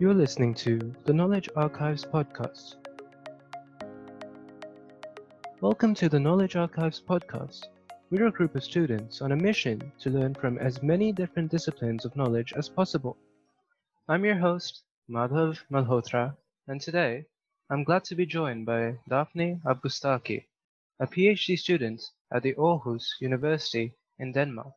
You're listening to the Knowledge Archives podcast. Welcome to the Knowledge Archives podcast. We're a group of students on a mission to learn from as many different disciplines of knowledge as possible. I'm your host, Madhav Malhotra, and today I'm glad to be joined by Dafni Avgoustaki, a PhD student at the Aarhus University in Denmark.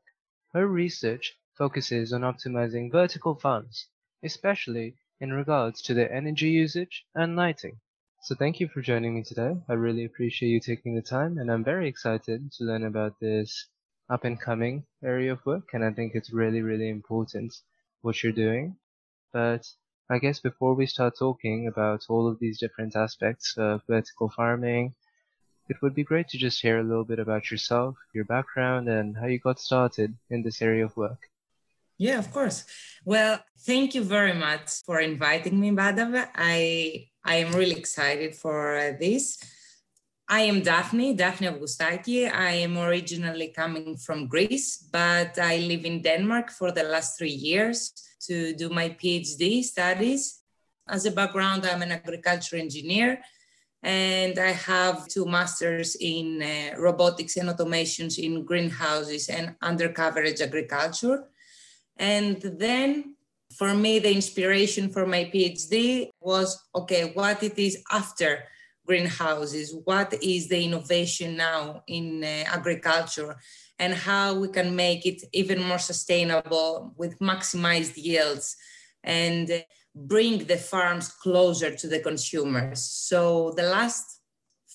Her research focuses on optimizing vertical farms, especially in regards to their energy usage and lighting. So thank you for joining me today. I really appreciate you taking the time and I'm very excited to learn about this up and coming area of work and I think it's really, really important what you're doing. But I guess before we start talking about all of these different aspects of vertical farming, it would be great to just hear a little bit about yourself, your background, and how you got started in this area of work. Yeah, of course. Well, thank you very much for inviting me, Madhav. I I am really excited for this. I am Dafni, Dafni Avgoustaki. I am originally coming from Greece, but I live in Denmark for the last three years to do my PhD studies. As a background, I'm an agriculture engineer and I have two masters in uh, robotics and automations in greenhouses and undercoverage agriculture. And then for me, the inspiration for my PhD was okay, what it is after greenhouses, what is the innovation now in uh, agriculture, and how we can make it even more sustainable with maximized yields and bring the farms closer to the consumers. So the last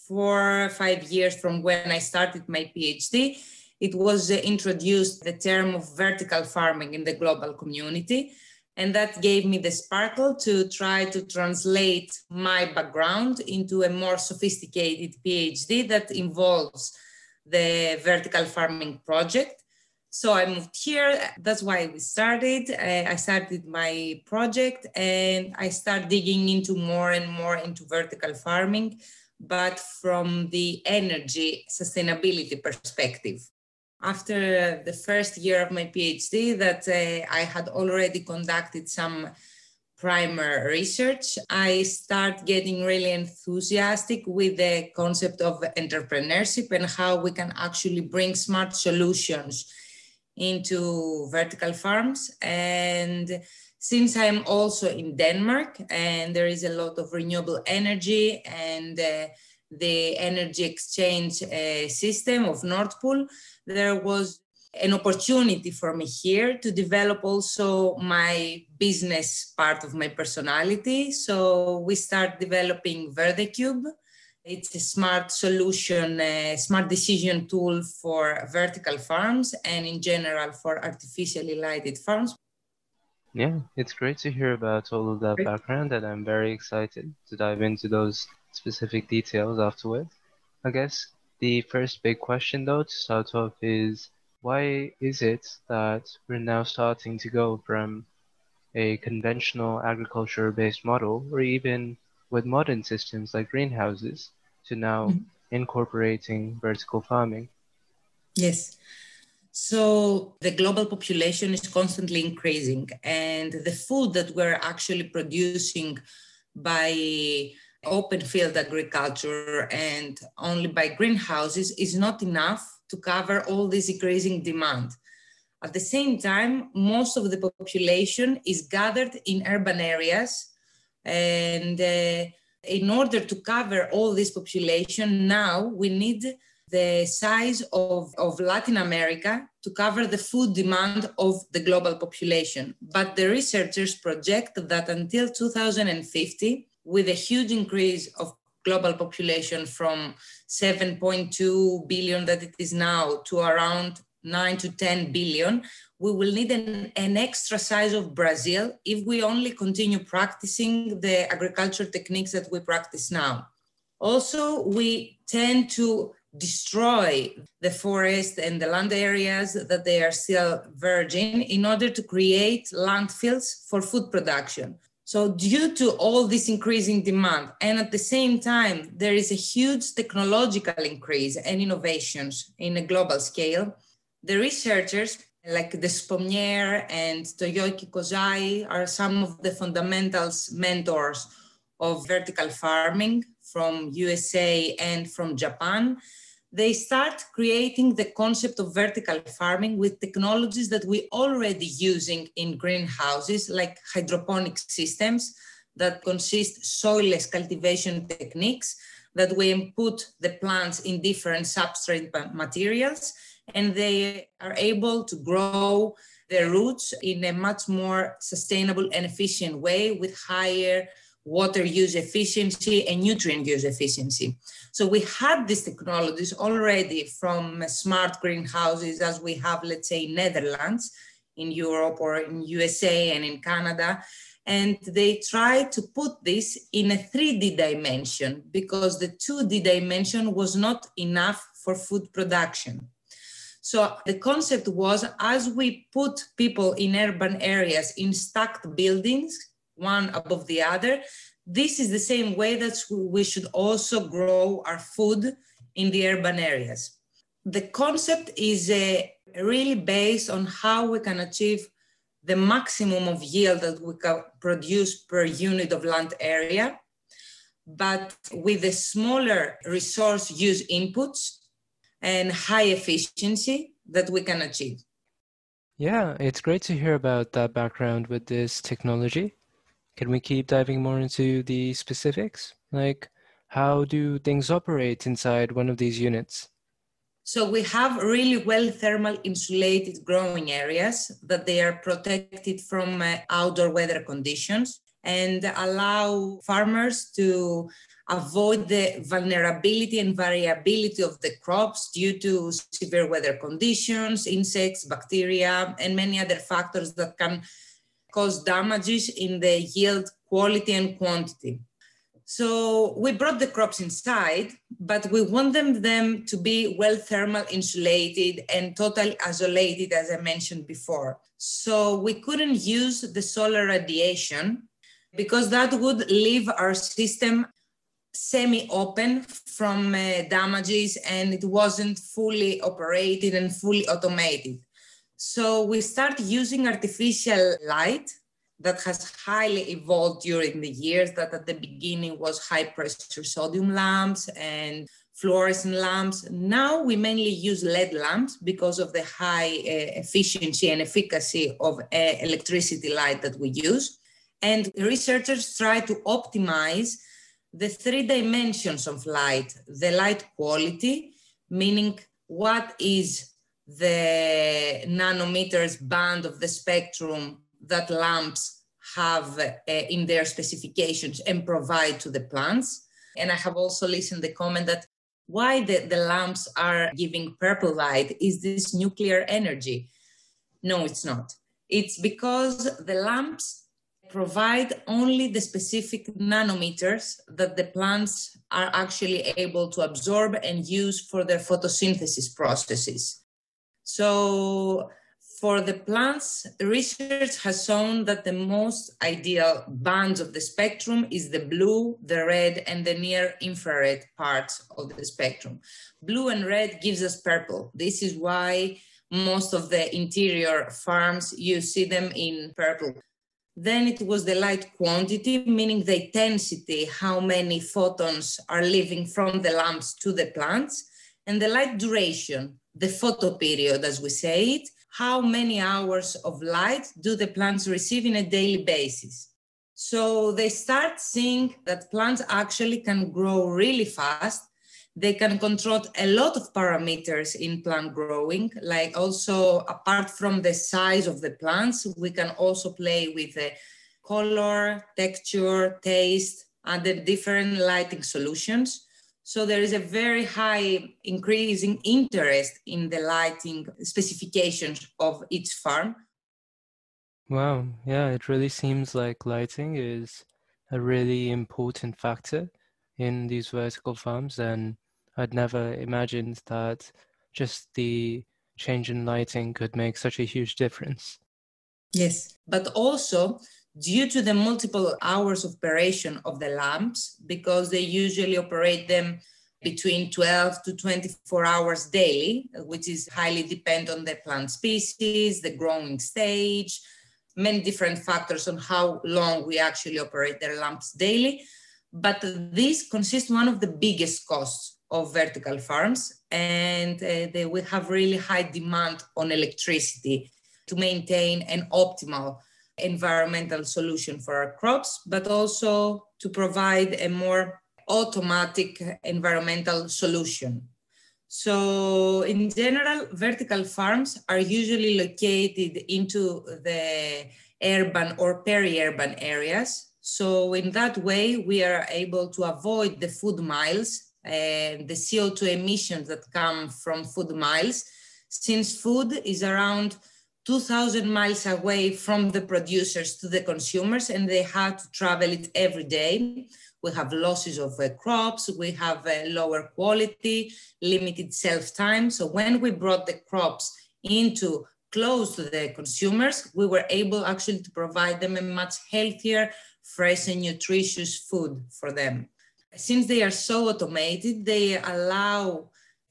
four or five years from when I started my PhD, it was uh, introduced the term of vertical farming in the global community. And that gave me the sparkle to try to translate my background into a more sophisticated PhD that involves the vertical farming project. So I moved here. That's why we started. I started my project and I started digging into more and more into vertical farming, but from the energy sustainability perspective after the first year of my PhD that uh, I had already conducted some primer research, I start getting really enthusiastic with the concept of entrepreneurship and how we can actually bring smart solutions into vertical farms. And since I'm also in Denmark and there is a lot of renewable energy and uh, the energy exchange uh, system of Nord Pool, there was an opportunity for me here to develop also my business part of my personality. So we start developing VerdeCube. It's a smart solution, a smart decision tool for vertical farms and in general for artificially lighted farms. Yeah, it's great to hear about all of that background, and I'm very excited to dive into those specific details afterwards. I guess the first big question, though, to start off is why is it that we're now starting to go from a conventional agriculture based model, or even with modern systems like greenhouses, to now mm-hmm. incorporating vertical farming? Yes. So the global population is constantly increasing, and the food that we're actually producing by open field agriculture and only by greenhouses is not enough to cover all this increasing demand. At the same time, most of the population is gathered in urban areas. And uh, in order to cover all this population, now we need the size of, of Latin America to cover the food demand of the global population. But the researchers project that until 2050, with a huge increase of global population from 7.2 billion that it is now to around 9 to 10 billion, we will need an, an, extra size of Brazil if we only continue practicing the agriculture techniques that we practice now. Also, we tend to destroy the forest and the land areas that they are still virgin in order to create landfills for food production. So, due to all this increasing demand, and at the same time, there is a huge technological increase and innovations in a global scale, the researchers like Despommier and Toyoki Kozai are some of the fundamentals mentors of vertical farming from USA and from Japan. They start creating the concept of vertical farming with technologies that we already using in greenhouses like hydroponic systems that consist soilless cultivation techniques that we input the plants in different substrate materials and they are able to grow their roots in a much more sustainable and efficient way with higher water use efficiency and nutrient use efficiency. So we had these technologies already from smart greenhouses as we have, let's say, Netherlands in Europe or in USA and in Canada. And they try to put this in a 3D dimension because the 2D dimension was not enough for food production. So the concept was as we put people in urban areas in stacked buildings, one above the other, this is the same way that we should also grow our food in the urban areas. The concept is uh, really based on how we can achieve the maximum of yield that we can produce per unit of land area, but with the smaller resource use inputs and high efficiency that we can achieve. Yeah, it's great to hear about that background with this technology. Can we keep diving more into the specifics? Like, how do things operate inside one of these units? So we have really well thermal insulated growing areas that they are protected from uh, outdoor weather conditions and allow farmers to avoid the vulnerability and variability of the crops due to severe weather conditions, insects, bacteria, and many other factors that can cause damages in the yield quality and quantity. So we brought the crops inside, but we wanted them to be well thermal insulated and totally isolated, as I mentioned before. So we couldn't use the solar radiation because that would leave our system semi-open from uh, damages and it wasn't fully operated and fully automated. So we start using artificial light that has highly evolved during the years that at the beginning was high pressure sodium lamps and fluorescent lamps. Now we mainly use LED lamps because of the high uh, efficiency and efficacy of uh, electricity light that we use. And researchers try to optimize the three dimensions of light the light quality, meaning what is the nanometers band of the spectrum that lamps have uh, in their specifications and provide to the plants. And I have also listened the comment that why the, the lamps are giving purple light is this nuclear energy. No, it's not. It's because the lamps provide only the specific nanometers that the plants are actually able to absorb and use for their photosynthesis processes. So for the plants, research has shown that the most ideal bands of the spectrum is the blue, the red, and the near infrared parts of the spectrum. Blue and red gives us purple. This is why most of the interior farms, you see them in purple. Then it was the light quantity, meaning the intensity, how many photons are leaving from the lamps to the plants, and the light duration, the photo period, as we say it, how many hours of light do the plants receive in a daily basis. So they start seeing that plants actually can grow really fast they can control a lot of parameters in plant growing, like also apart from the size of the plants, we can also play with the color, texture, taste, and the different lighting solutions. So there is a very high increasing interest in the lighting specifications of each farm. Wow, yeah, it really seems like lighting is a really important factor in these vertical farms and I'd never imagined that just the change in lighting could make such a huge difference. Yes, but also due to the multiple hours of operation of the lamps, because they usually operate them between 12 to 24 hours daily, which is highly depend on the plant species, the growing stage, many different factors on how long we actually operate their lamps daily. But this consists one of the biggest costs of vertical farms, and uh, they will have really high demand on electricity to maintain an optimal environmental solution for our crops, but also to provide a more automatic environmental solution. So in general, vertical farms are usually located into the urban or peri-urban areas. So in that way, we are able to avoid the food miles and the CO2 emissions that come from food miles, since food is around 2,000 miles away from the producers to the consumers, and they have to travel it every day. We have losses of uh, crops, we have uh, lower quality, limited shelf time. So when we brought the crops into close to the consumers, we were able actually to provide them a much healthier, fresh and nutritious food for them. Since they are so automated, they allow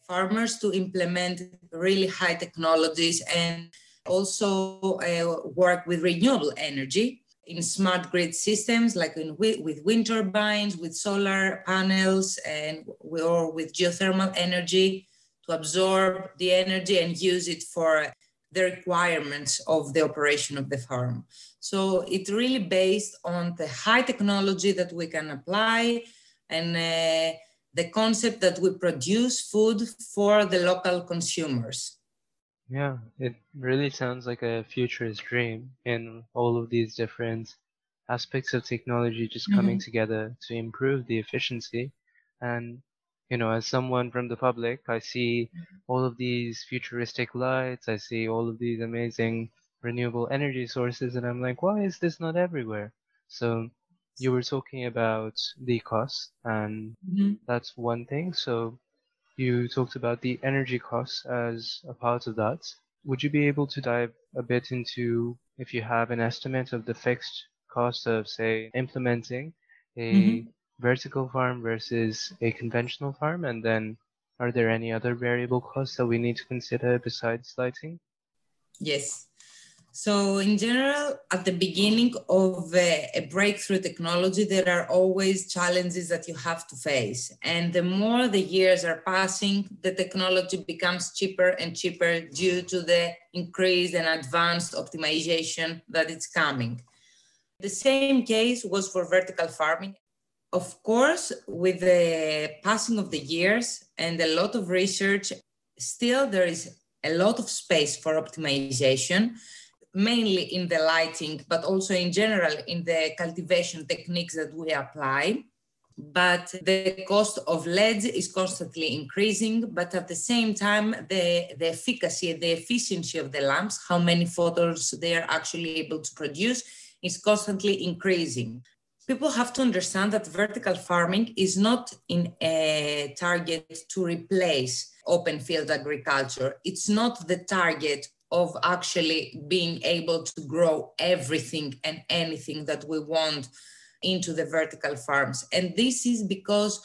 farmers to implement really high technologies and also uh, work with renewable energy in smart grid systems like with wind turbines, with solar panels, and or with geothermal energy to absorb the energy and use it for the requirements of the operation of the farm. So it's really based on the high technology that we can apply and uh, the concept that we produce food for the local consumers. Yeah, it really sounds like a futurist dream in all of these different aspects of technology just coming mm-hmm. together to improve the efficiency. And, you know, as someone from the public, I see all of these futuristic lights, I see all of these amazing renewable energy sources, and I'm like, why is this not everywhere? So you were talking about the cost, and mm-hmm. that's one thing. So you talked about the energy costs as a part of that. Would you be able to dive a bit into if you have an estimate of the fixed cost of, say, implementing a mm-hmm. vertical farm versus a conventional farm? And then are there any other variable costs that we need to consider besides lighting? Yes. So, in general, at the beginning of a, a, breakthrough technology, there are always challenges that you have to face. And the more the years are passing, the technology becomes cheaper and cheaper due to the increased and advanced optimization that it's coming. The same case was for vertical farming. Of course, with the passing of the years and a lot of research, still there is a lot of space for optimization mainly in the lighting, but also in general in the cultivation techniques that we apply. But the cost of LEDs is constantly increasing, but at the same time, the, the efficacy, the efficiency of the lamps, how many photos they are actually able to produce, is constantly increasing. People have to understand that vertical farming is not in a target to replace open field agriculture. It's not the target of actually being able to grow everything and anything that we want into the vertical farms. And this is because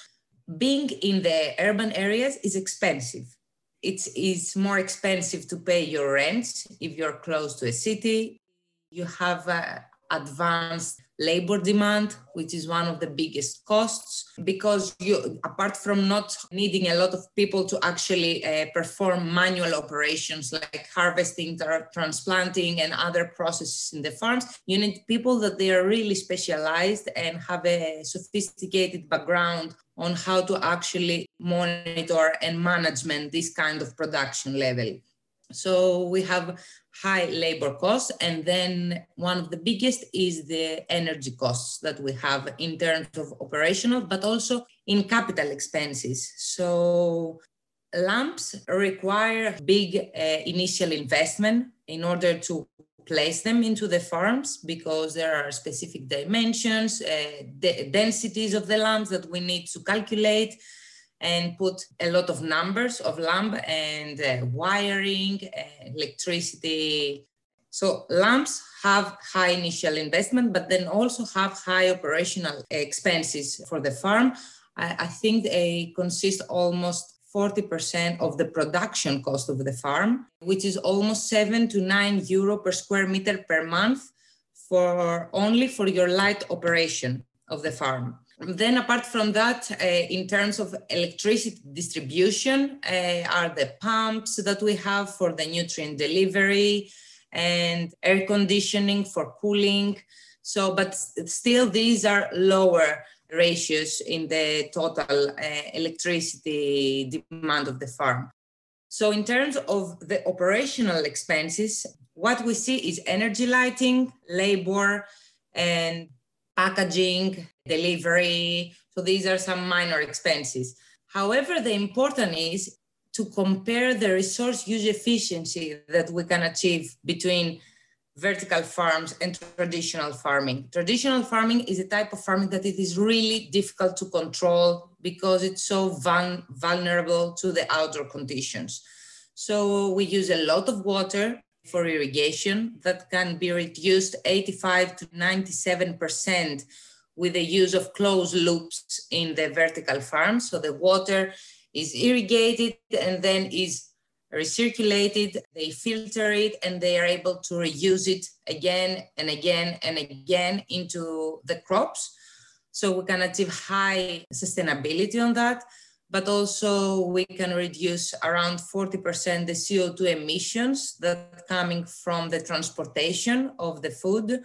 being in the urban areas is expensive. It's, it's more expensive to pay your rent if you're close to a city. You have uh, advanced labor demand, which is one of the biggest costs, because you, apart from not needing a lot of people to actually uh, perform manual operations like harvesting, transplanting, and other processes in the farms, you need people that they are really specialized and have a sophisticated background on how to actually monitor and management this kind of production level. So we have high labor costs. And then one of the biggest is the energy costs that we have in terms of operational, but also in capital expenses. So lamps require big uh, initial investment in order to place them into the farms because there are specific dimensions, uh, the densities of the lamps that we need to calculate and put a lot of numbers of lamp and uh, wiring, uh, electricity. So lamps have high initial investment, but then also have high operational expenses for the farm I, I think they consist almost 40% of the production cost of the farm, which is almost seven to nine euro per square meter per month for only for your light operation of the farm. Then, apart from that, uh, in terms of electricity distribution, uh, are the pumps that we have for the nutrient delivery and air conditioning for cooling. So, but still, these are lower ratios in the total uh, electricity demand of the farm. So, in terms of the operational expenses, what we see is energy lighting, labor, and packaging, delivery. So, these are some minor expenses. However, the important is to compare the resource use efficiency that we can achieve between vertical farms and traditional farming. Traditional farming is a type of farming that it is really difficult to control because it's so vul- vulnerable to the outdoor conditions. So we use a lot of water for irrigation that can be reduced 85 to 97% with the use of closed loops in the vertical farm. So the water is irrigated and then is recirculated, they filter it, and they are able to reuse it again and again and again into the crops. So we can achieve high sustainability on that, but also we can reduce around 40% the CO2 emissions that coming from the transportation of the food.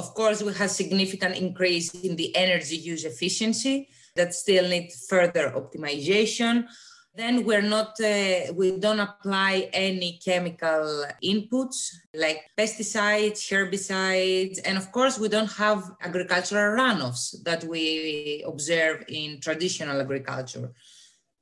Of course, we have significant increase in the energy use efficiency that still need further optimization then we're not, uh, we don't apply any chemical inputs like pesticides, herbicides, and of course we don't have agricultural runoffs that we observe in traditional agriculture.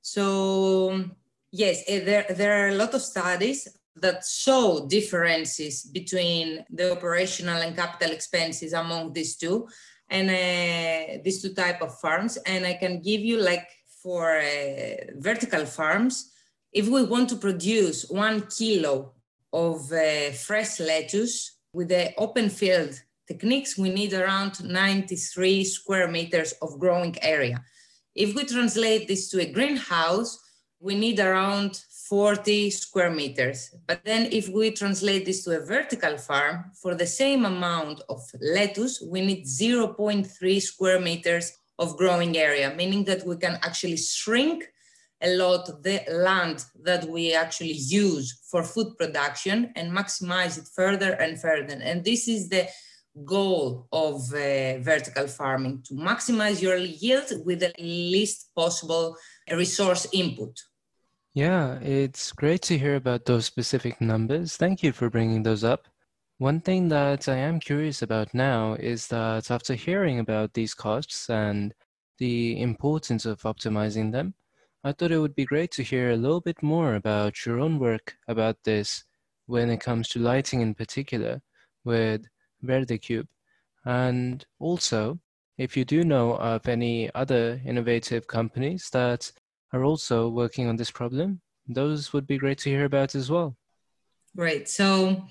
So yes, eh, there, there are a lot of studies that show differences between the operational and capital expenses among these two and uh, these two type of farms and i can give you like for uh, vertical farms, if we want to produce one kilo of uh, fresh lettuce with the open field techniques, we need around 93 square meters of growing area. If we translate this to a greenhouse, we need around 40 square meters. But then if we translate this to a vertical farm, for the same amount of lettuce, we need 0.3 square meters of growing area, meaning that we can actually shrink a lot the land that we actually use for food production and maximize it further and further. And this is the goal of uh, vertical farming to maximize your yield with the least possible resource input. Yeah, it's great to hear about those specific numbers. Thank you for bringing those up. One thing that I am curious about now is that after hearing about these costs and the importance of optimizing them, I thought it would be great to hear a little bit more about your own work about this when it comes to lighting in particular with VerdeCube. And also, if you do know of any other innovative companies that are also working on this problem, those would be great to hear about as well. Great. So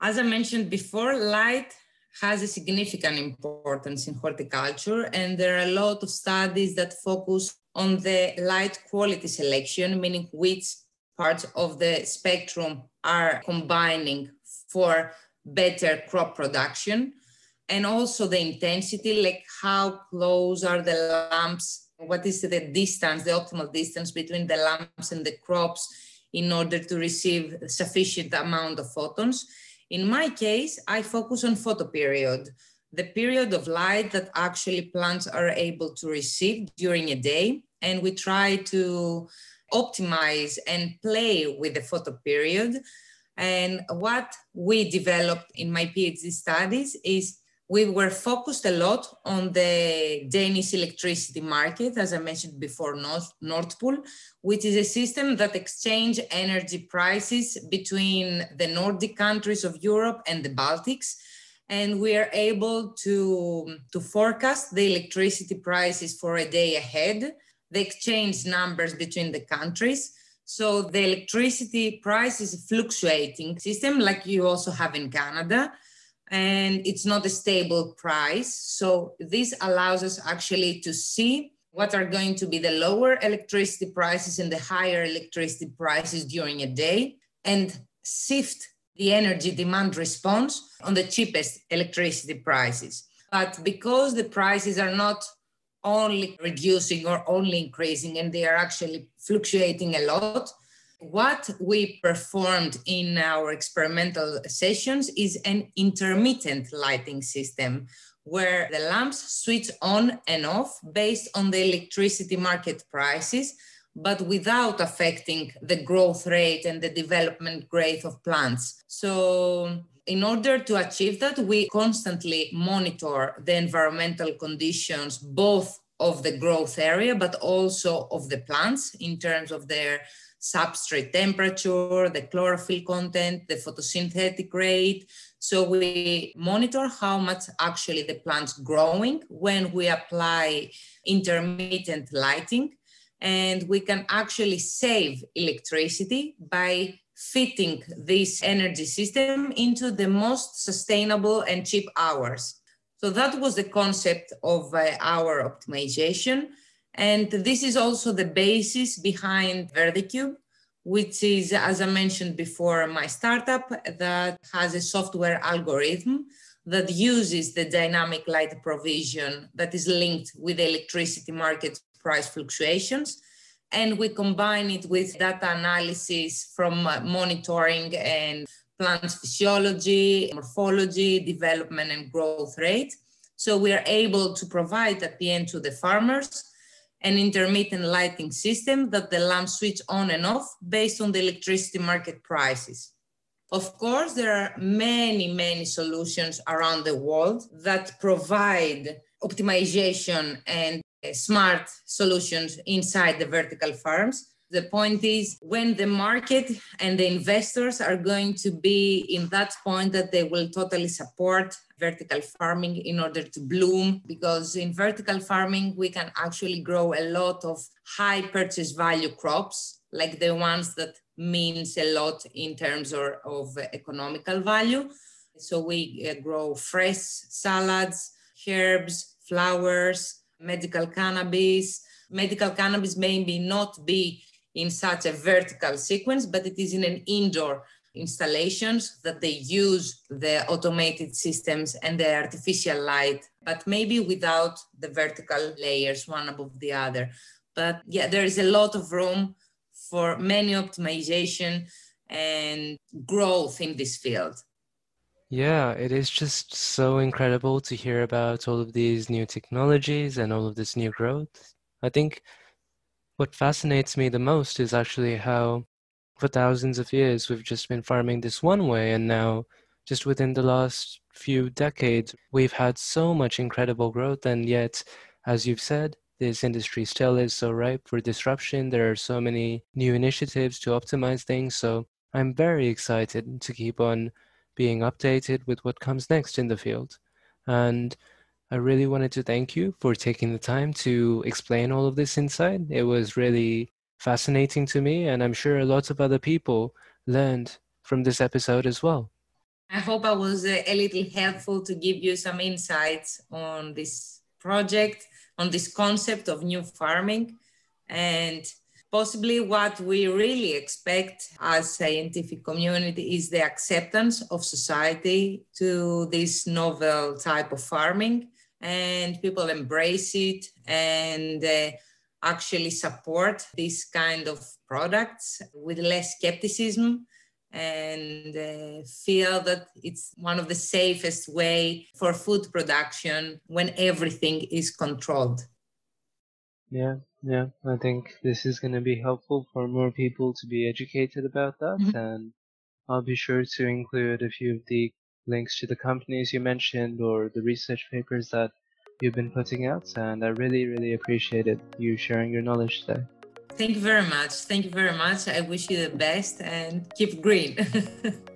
as I mentioned before, light has a significant importance in horticulture, and there are a lot of studies that focus on the light quality selection, meaning which parts of the spectrum are combining for better crop production, and also the intensity, like how close are the lamps, what is the distance, the optimal distance between the lamps and the crops in order to receive sufficient amount of photons in my case, I focus on photoperiod, the period of light that actually plants are able to receive during a day. And we try to optimize and play with the photoperiod. And what we developed in my PhD studies is we were focused a lot on the Danish electricity market, as I mentioned before, North, Nord Pool, which is a system that exchange energy prices between the Nordic countries of Europe and the Baltics. And we are able to, to forecast the electricity prices for a day ahead, the exchange numbers between the countries. So the electricity price is a fluctuating system like you also have in Canada and it's not a stable price. So this allows us actually to see what are going to be the lower electricity prices and the higher electricity prices during a day and shift the energy demand response on the cheapest electricity prices. But because the prices are not only reducing or only increasing and they are actually fluctuating a lot, what we performed in our experimental sessions is an intermittent lighting system where the lamps switch on and off based on the electricity market prices, but without affecting the growth rate and the development rate of plants. So, in order to achieve that, we constantly monitor the environmental conditions, both of the growth area, but also of the plants in terms of their substrate temperature, the chlorophyll content, the photosynthetic rate. So we monitor how much actually the plant's growing when we apply intermittent lighting. And we can actually save electricity by fitting this energy system into the most sustainable and cheap hours. So that was the concept of uh, our optimization. And this is also the basis behind VerdeCube, which is, as I mentioned before, my startup that has a software algorithm that uses the dynamic light provision that is linked with electricity market price fluctuations. And we combine it with data analysis from monitoring and plant physiology, morphology, development, and growth rate. So we are able to provide at the end to the farmers an intermittent lighting system that the lamps switch on and off based on the electricity market prices. Of course, there are many, many solutions around the world that provide optimization and uh, smart solutions inside the vertical farms. The point is, when the market and the investors are going to be in that point that they will totally support vertical farming in order to bloom, because in vertical farming, we can actually grow a lot of high purchase value crops, like the ones that means a lot in terms of, economical value. So we uh, grow fresh salads, herbs, flowers, medical cannabis. Medical cannabis maybe not be in such a vertical sequence, but it is in an indoor installations that they use the automated systems and the artificial light, but maybe without the vertical layers one above the other. But yeah, there is a lot of room for many optimization and growth in this field. Yeah, it is just so incredible to hear about all of these new technologies and all of this new growth. I think what fascinates me the most is actually how for thousands of years we've just been farming this one way and now just within the last few decades we've had so much incredible growth and yet as you've said this industry still is so ripe for disruption. There are so many new initiatives to optimize things so i'm very excited to keep on being updated with what comes next in the field. And I really wanted to thank you for taking the time to explain all of this insight. It was really fascinating to me, and I'm sure lots of other people learned from this episode as well. I hope I was a little helpful to give you some insights on this project, on this concept of new farming, and possibly what we really expect as scientific community is the acceptance of society to this novel type of farming and people embrace it and uh, actually support this kind of products with less skepticism and uh, feel that it's one of the safest way for food production when everything is controlled yeah yeah i think this is going to be helpful for more people to be educated about that mm-hmm. and i'll be sure to include a few of the links to the companies you mentioned or the research papers that you've been putting out, and I really, really appreciated you sharing your knowledge today. Thank you very much. Thank you very much. I wish you the best and keep green.